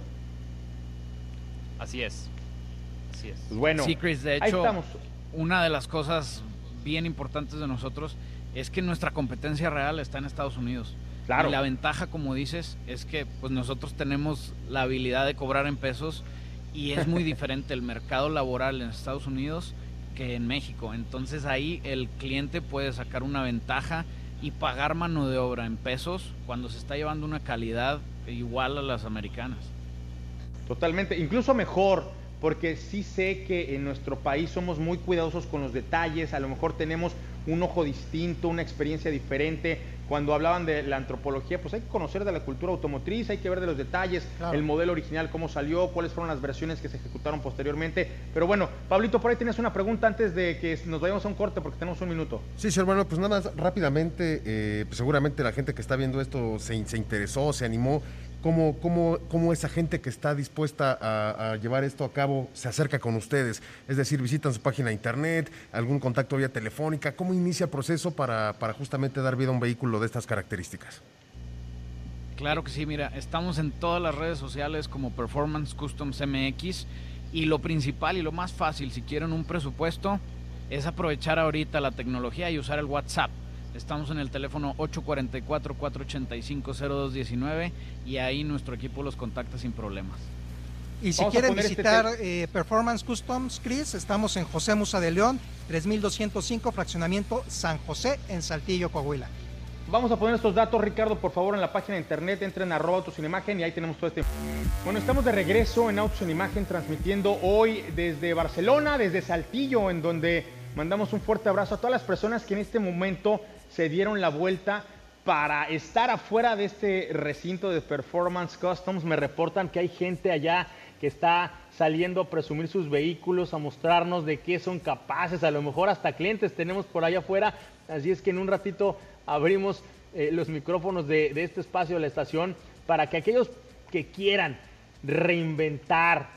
[SPEAKER 4] Así es. Así es.
[SPEAKER 5] Pues bueno, sí, Chris, de hecho, una de las cosas bien importantes de nosotros es que nuestra competencia real está en Estados Unidos. Y la ventaja, como dices, es que pues nosotros tenemos la habilidad de cobrar en pesos y es muy diferente el mercado laboral en Estados Unidos que en México. Entonces ahí el cliente puede sacar una ventaja y pagar mano de obra en pesos cuando se está llevando una calidad igual a las americanas.
[SPEAKER 1] Totalmente, incluso mejor, porque sí sé que en nuestro país somos muy cuidadosos con los detalles, a lo mejor tenemos un ojo distinto, una experiencia diferente. Cuando hablaban de la antropología, pues hay que conocer de la cultura automotriz, hay que ver de los detalles, el modelo original, cómo salió, cuáles fueron las versiones que se ejecutaron posteriormente. Pero bueno, Pablito, por ahí tienes una pregunta antes de que nos vayamos a un corte porque tenemos un minuto.
[SPEAKER 3] Sí, sí, hermano, pues nada más rápidamente, eh, pues seguramente la gente que está viendo esto se, se interesó, se animó cómo, cómo, cómo esa gente que está dispuesta a, llevar esto a cabo se acerca con ustedes. Es decir, visitan su página de internet, algún contacto vía telefónica. ¿Cómo inicia el proceso para, para justamente dar vida a un vehículo de estas características?
[SPEAKER 5] Claro que sí, mira, estamos en todas las redes sociales como Performance Customs MX y lo principal y lo más fácil si quieren un presupuesto es aprovechar ahorita la tecnología y usar el WhatsApp. Estamos en el teléfono 844-485-0219 y ahí nuestro equipo los contacta sin problemas.
[SPEAKER 2] Y si quieren este visitar eh, Performance Customs, Chris, estamos en José Musa de León, 3205, fraccionamiento San José, en Saltillo, Coahuila.
[SPEAKER 1] Vamos a poner estos datos, Ricardo, por favor, en la página de internet. Entren a Autos sin Imagen y ahí tenemos todo este. Bueno, estamos de regreso en Autos sin Imagen, transmitiendo hoy desde Barcelona, desde Saltillo, en donde mandamos un fuerte abrazo a todas las personas que en este momento se dieron la vuelta para estar afuera de este recinto de Performance Customs. Me reportan que hay gente allá que está saliendo a presumir sus vehículos, a mostrarnos de qué son capaces, a lo mejor hasta clientes tenemos por allá afuera, así es que en un ratito abrimos eh, los micrófonos de, de este espacio de la estación para que aquellos que quieran reinventar,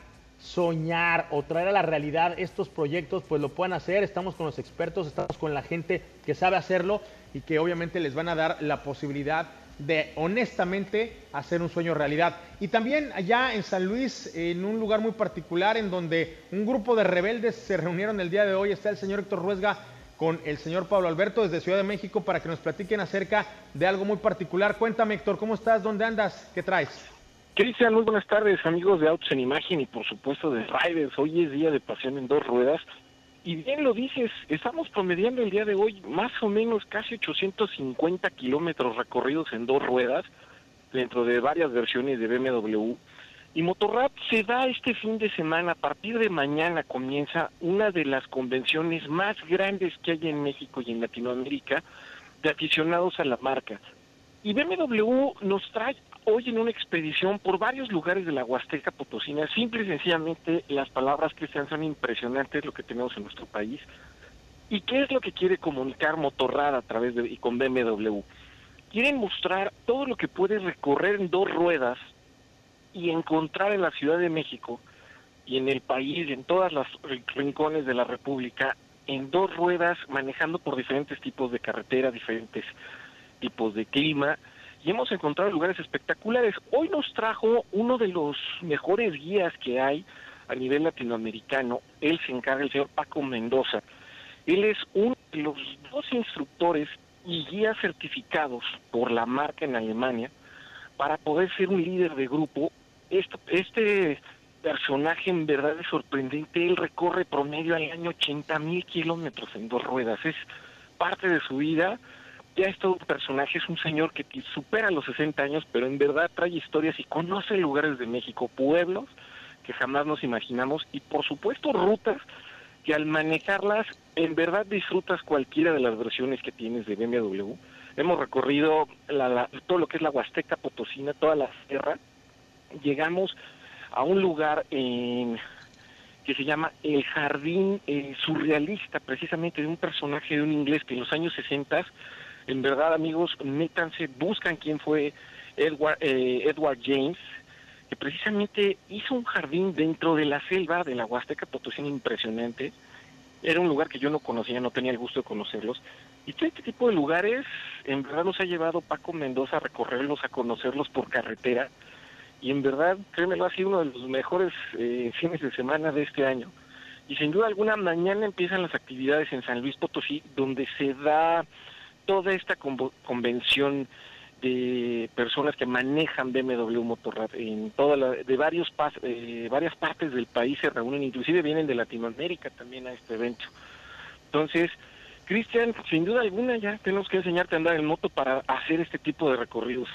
[SPEAKER 1] soñar o traer a la realidad estos proyectos, pues lo puedan hacer. Estamos con los expertos, estamos con la gente que sabe hacerlo y que obviamente les van a dar la posibilidad de honestamente hacer un sueño realidad. Y también allá en San Luis, en un lugar muy particular en donde un grupo de rebeldes se reunieron el día de hoy, está el señor Héctor Ruesga con el señor Pablo Alberto desde Ciudad de México para que nos platiquen acerca de algo muy particular. Cuéntame Héctor, ¿cómo estás? ¿Dónde andas? ¿Qué traes?
[SPEAKER 6] Cristian, muy buenas tardes amigos de Autos en Imagen y por supuesto de Riders. Hoy es día de pasión en dos ruedas y bien lo dices, estamos promediando el día de hoy más o menos casi 850 kilómetros recorridos en dos ruedas dentro de varias versiones de BMW. Y Motorrad se da este fin de semana, a partir de mañana comienza una de las convenciones más grandes que hay en México y en Latinoamérica de aficionados a la marca. Y BMW nos trae hoy en una expedición por varios lugares de la Huasteca Potosina. Simple y sencillamente las palabras que sean son impresionantes lo que tenemos en nuestro país. ¿Y qué es lo que quiere comunicar Motorrad a través de y con BMW? Quieren mostrar todo lo que puede recorrer en dos ruedas y encontrar en la Ciudad de México y en el país, en todas las rincones de la República, en dos ruedas manejando por diferentes tipos de carretera, diferentes tipos de clima y hemos encontrado lugares espectaculares. Hoy nos trajo uno de los mejores guías que hay a nivel latinoamericano. Él se encarga, el señor Paco Mendoza. Él es uno de los dos instructores y guías certificados por la marca en Alemania para poder ser un líder de grupo. Este, este personaje en verdad es sorprendente. Él recorre promedio al año 80 mil kilómetros en dos ruedas. Es parte de su vida ya es todo un personaje, es un señor que supera los 60 años, pero en verdad trae historias y conoce lugares de México, pueblos que jamás nos imaginamos y por supuesto rutas que al manejarlas en verdad disfrutas cualquiera de las versiones que tienes de BMW. Hemos recorrido todo lo que es la Huasteca Potosina, toda la sierra. Llegamos a un lugar en, que se llama El Jardín eh, Surrealista, precisamente de un personaje de un inglés que en los años 60 en verdad, amigos, métanse, buscan quién fue Edward, eh, Edward James, que precisamente hizo un jardín dentro de la selva de la Huasteca Potosina impresionante. Era un lugar que yo no conocía, no tenía el gusto de conocerlos. Y todo este tipo de lugares, en verdad nos ha llevado Paco Mendoza a recorrerlos, a conocerlos por carretera. Y en verdad, créemelo, ha sido uno de los mejores eh, fines de semana de este año. Y sin duda alguna, mañana empiezan las actividades en San Luis Potosí, donde se da toda esta convención de personas que manejan BMW Motorrad en toda la, de varios eh, varias partes del país se reúnen, inclusive vienen de Latinoamérica también a este evento. Entonces, Cristian, sin duda alguna ya tenemos que enseñarte a andar en moto para hacer este tipo de recorridos.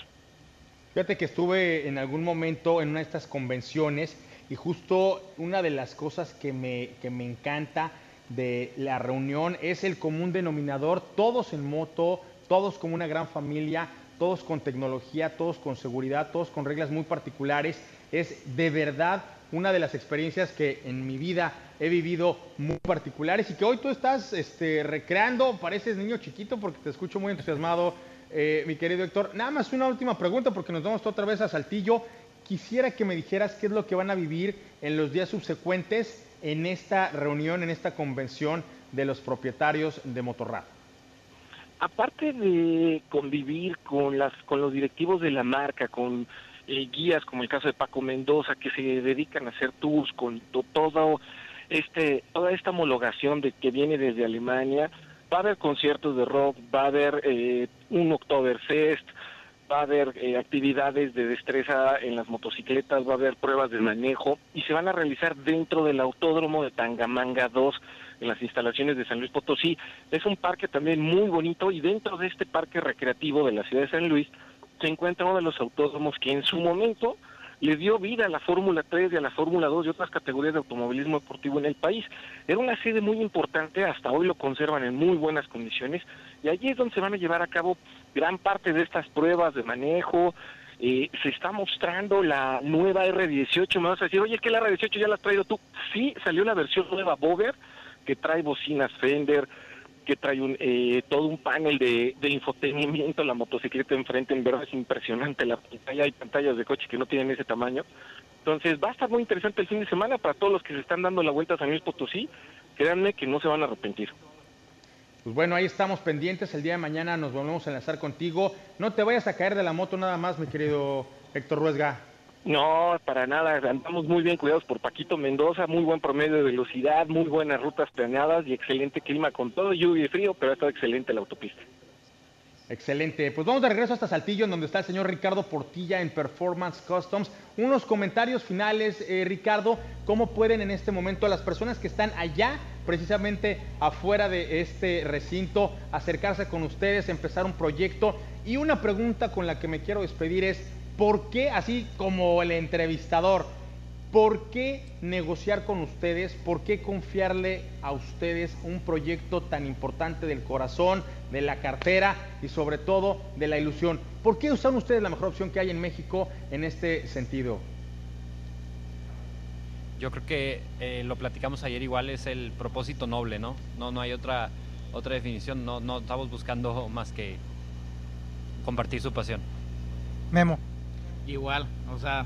[SPEAKER 1] Fíjate que estuve en algún momento en una de estas convenciones y justo una de las cosas que me, que me encanta de la reunión es el común denominador, todos en moto, todos como una gran familia, todos con tecnología, todos con seguridad, todos con reglas muy particulares. Es de verdad una de las experiencias que en mi vida he vivido muy particulares y que hoy tú estás este, recreando, pareces niño chiquito porque te escucho muy entusiasmado, eh, mi querido Héctor. Nada más una última pregunta porque nos vamos otra vez a Saltillo. Quisiera que me dijeras qué es lo que van a vivir en los días subsecuentes en esta reunión, en esta convención de los propietarios de Motorrad
[SPEAKER 6] aparte de convivir con las con los directivos de la marca, con eh, guías como el caso de Paco Mendoza que se dedican a hacer tours con todo este toda esta homologación de que viene desde Alemania, va a haber conciertos de rock, va a haber eh, un Oktoberfest, va a haber eh, actividades de destreza en las motocicletas, va a haber pruebas de manejo y se van a realizar dentro del autódromo de Tangamanga 2 en las instalaciones de San Luis Potosí. Es un parque también muy bonito y dentro de este parque recreativo de la ciudad de San Luis se encuentra uno de los autódromos que en su momento le dio vida a la Fórmula 3 y a la Fórmula 2 y otras categorías de automovilismo deportivo en el país. Era una sede muy importante, hasta hoy lo conservan en muy buenas condiciones y allí es donde se van a llevar a cabo gran parte de estas pruebas de manejo. Eh, se está mostrando la nueva R18, me vas a decir, oye, es que la R18 ya la has traído tú. Sí, salió la versión nueva Bover, que trae bocinas Fender, que trae un, eh, todo un panel de, de infotenimiento, la motocicleta enfrente, en verdad es impresionante la pantalla, hay pantallas de coche que no tienen ese tamaño. Entonces va a estar muy interesante el fin de semana para todos los que se están dando la vuelta a San Luis Potosí, créanme que no se van a arrepentir.
[SPEAKER 1] Pues bueno, ahí estamos pendientes, el día de mañana nos volvemos a enlazar contigo. No te vayas a caer de la moto nada más, mi querido Héctor Ruesga.
[SPEAKER 6] No, para nada, andamos muy bien cuidados por Paquito Mendoza, muy buen promedio de velocidad, muy buenas rutas planeadas y excelente clima con todo lluvia y frío, pero ha estado excelente la autopista.
[SPEAKER 1] Excelente. Pues vamos de regreso hasta Saltillo, en donde está el señor Ricardo Portilla en Performance Customs. Unos comentarios finales, eh, Ricardo. ¿Cómo pueden en este momento las personas que están allá, precisamente afuera de este recinto, acercarse con ustedes, empezar un proyecto? Y una pregunta con la que me quiero despedir es, ¿por qué, así como el entrevistador, ¿por qué negociar con ustedes? ¿Por qué confiarle a ustedes un proyecto tan importante del corazón, de la cartera y sobre todo de la ilusión? ¿Por qué usan ustedes la mejor opción que hay en México en este sentido?
[SPEAKER 4] Yo creo que eh, lo platicamos ayer igual, es el propósito noble, ¿no? No, no hay otra, otra definición, no, no estamos buscando más que compartir su pasión.
[SPEAKER 2] Memo.
[SPEAKER 5] Igual, o sea,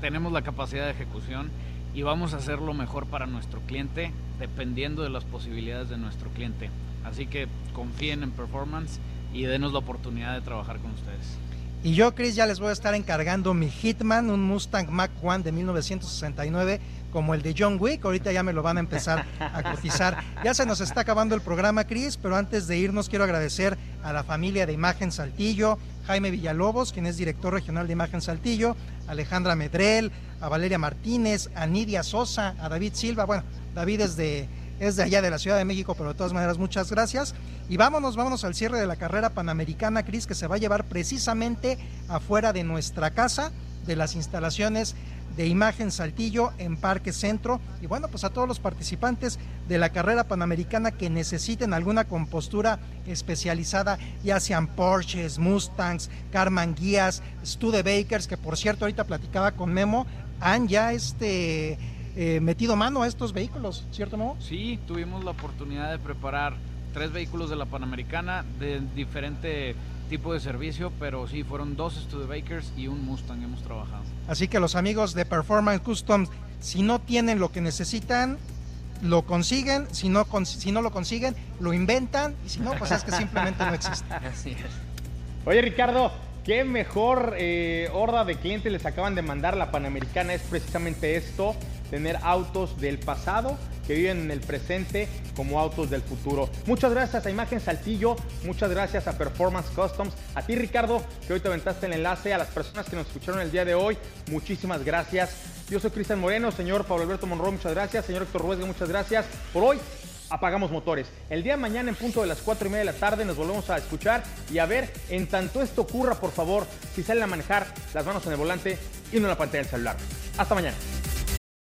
[SPEAKER 5] tenemos la capacidad de ejecución y vamos a hacer lo mejor para nuestro cliente dependiendo de las posibilidades de nuestro cliente. Así que confíen en performance y denos la oportunidad de trabajar con ustedes.
[SPEAKER 2] Y yo, Chris, ya les voy a estar encargando mi Hitman, un Mustang Mach 1 de 1969 como el de John Wick. Ahorita ya me lo van a empezar a cotizar. Ya se nos está acabando el programa, Chris, pero antes de irnos quiero agradecer a la familia de Imagen Saltillo, Jaime Villalobos, quien es director regional de Imagen Saltillo, Alejandra Medrel, a Valeria Martínez, a Nidia Sosa, a David Silva. Bueno, David es de, es de allá de la Ciudad de México, pero de todas maneras muchas gracias. Y vámonos, vámonos al cierre de la carrera panamericana, Cris, que se va a llevar precisamente afuera de nuestra casa, de las instalaciones de Imagen Saltillo en Parque Centro. Y bueno, pues a todos los participantes de la carrera panamericana que necesiten alguna compostura especializada, ya sean Porsches, Mustangs, Carman Guías, Studebakers, que por cierto ahorita platicaba con Memo, han ya este eh, metido mano a estos vehículos, ¿cierto Memo?
[SPEAKER 5] Sí, tuvimos la oportunidad de preparar tres vehículos de la Panamericana de diferente tipo de servicio, pero sí, fueron dos Studebakers y un Mustang hemos trabajado.
[SPEAKER 2] Así que los amigos de Performance Customs, si no tienen lo que necesitan, lo consiguen, si no, si no lo consiguen, lo inventan, y si no, pues es que simplemente no existe.
[SPEAKER 1] Oye Ricardo, qué mejor eh, horda de clientes les acaban de mandar la Panamericana es precisamente esto, tener autos del pasado que viven en el presente como autos del futuro. Muchas gracias a Imagen Saltillo, muchas gracias a Performance Customs, a ti Ricardo, que hoy te aventaste el enlace, a las personas que nos escucharon el día de hoy, muchísimas gracias. Yo soy Cristian Moreno, señor Pablo Alberto Monroy, muchas gracias, señor Héctor Ruesga, muchas gracias. Por hoy apagamos motores. El día de mañana en punto de las 4 y media de la tarde nos volvemos a escuchar y a ver, en tanto esto ocurra, por favor, si salen a manejar las manos en el volante y no en la pantalla del celular. Hasta mañana.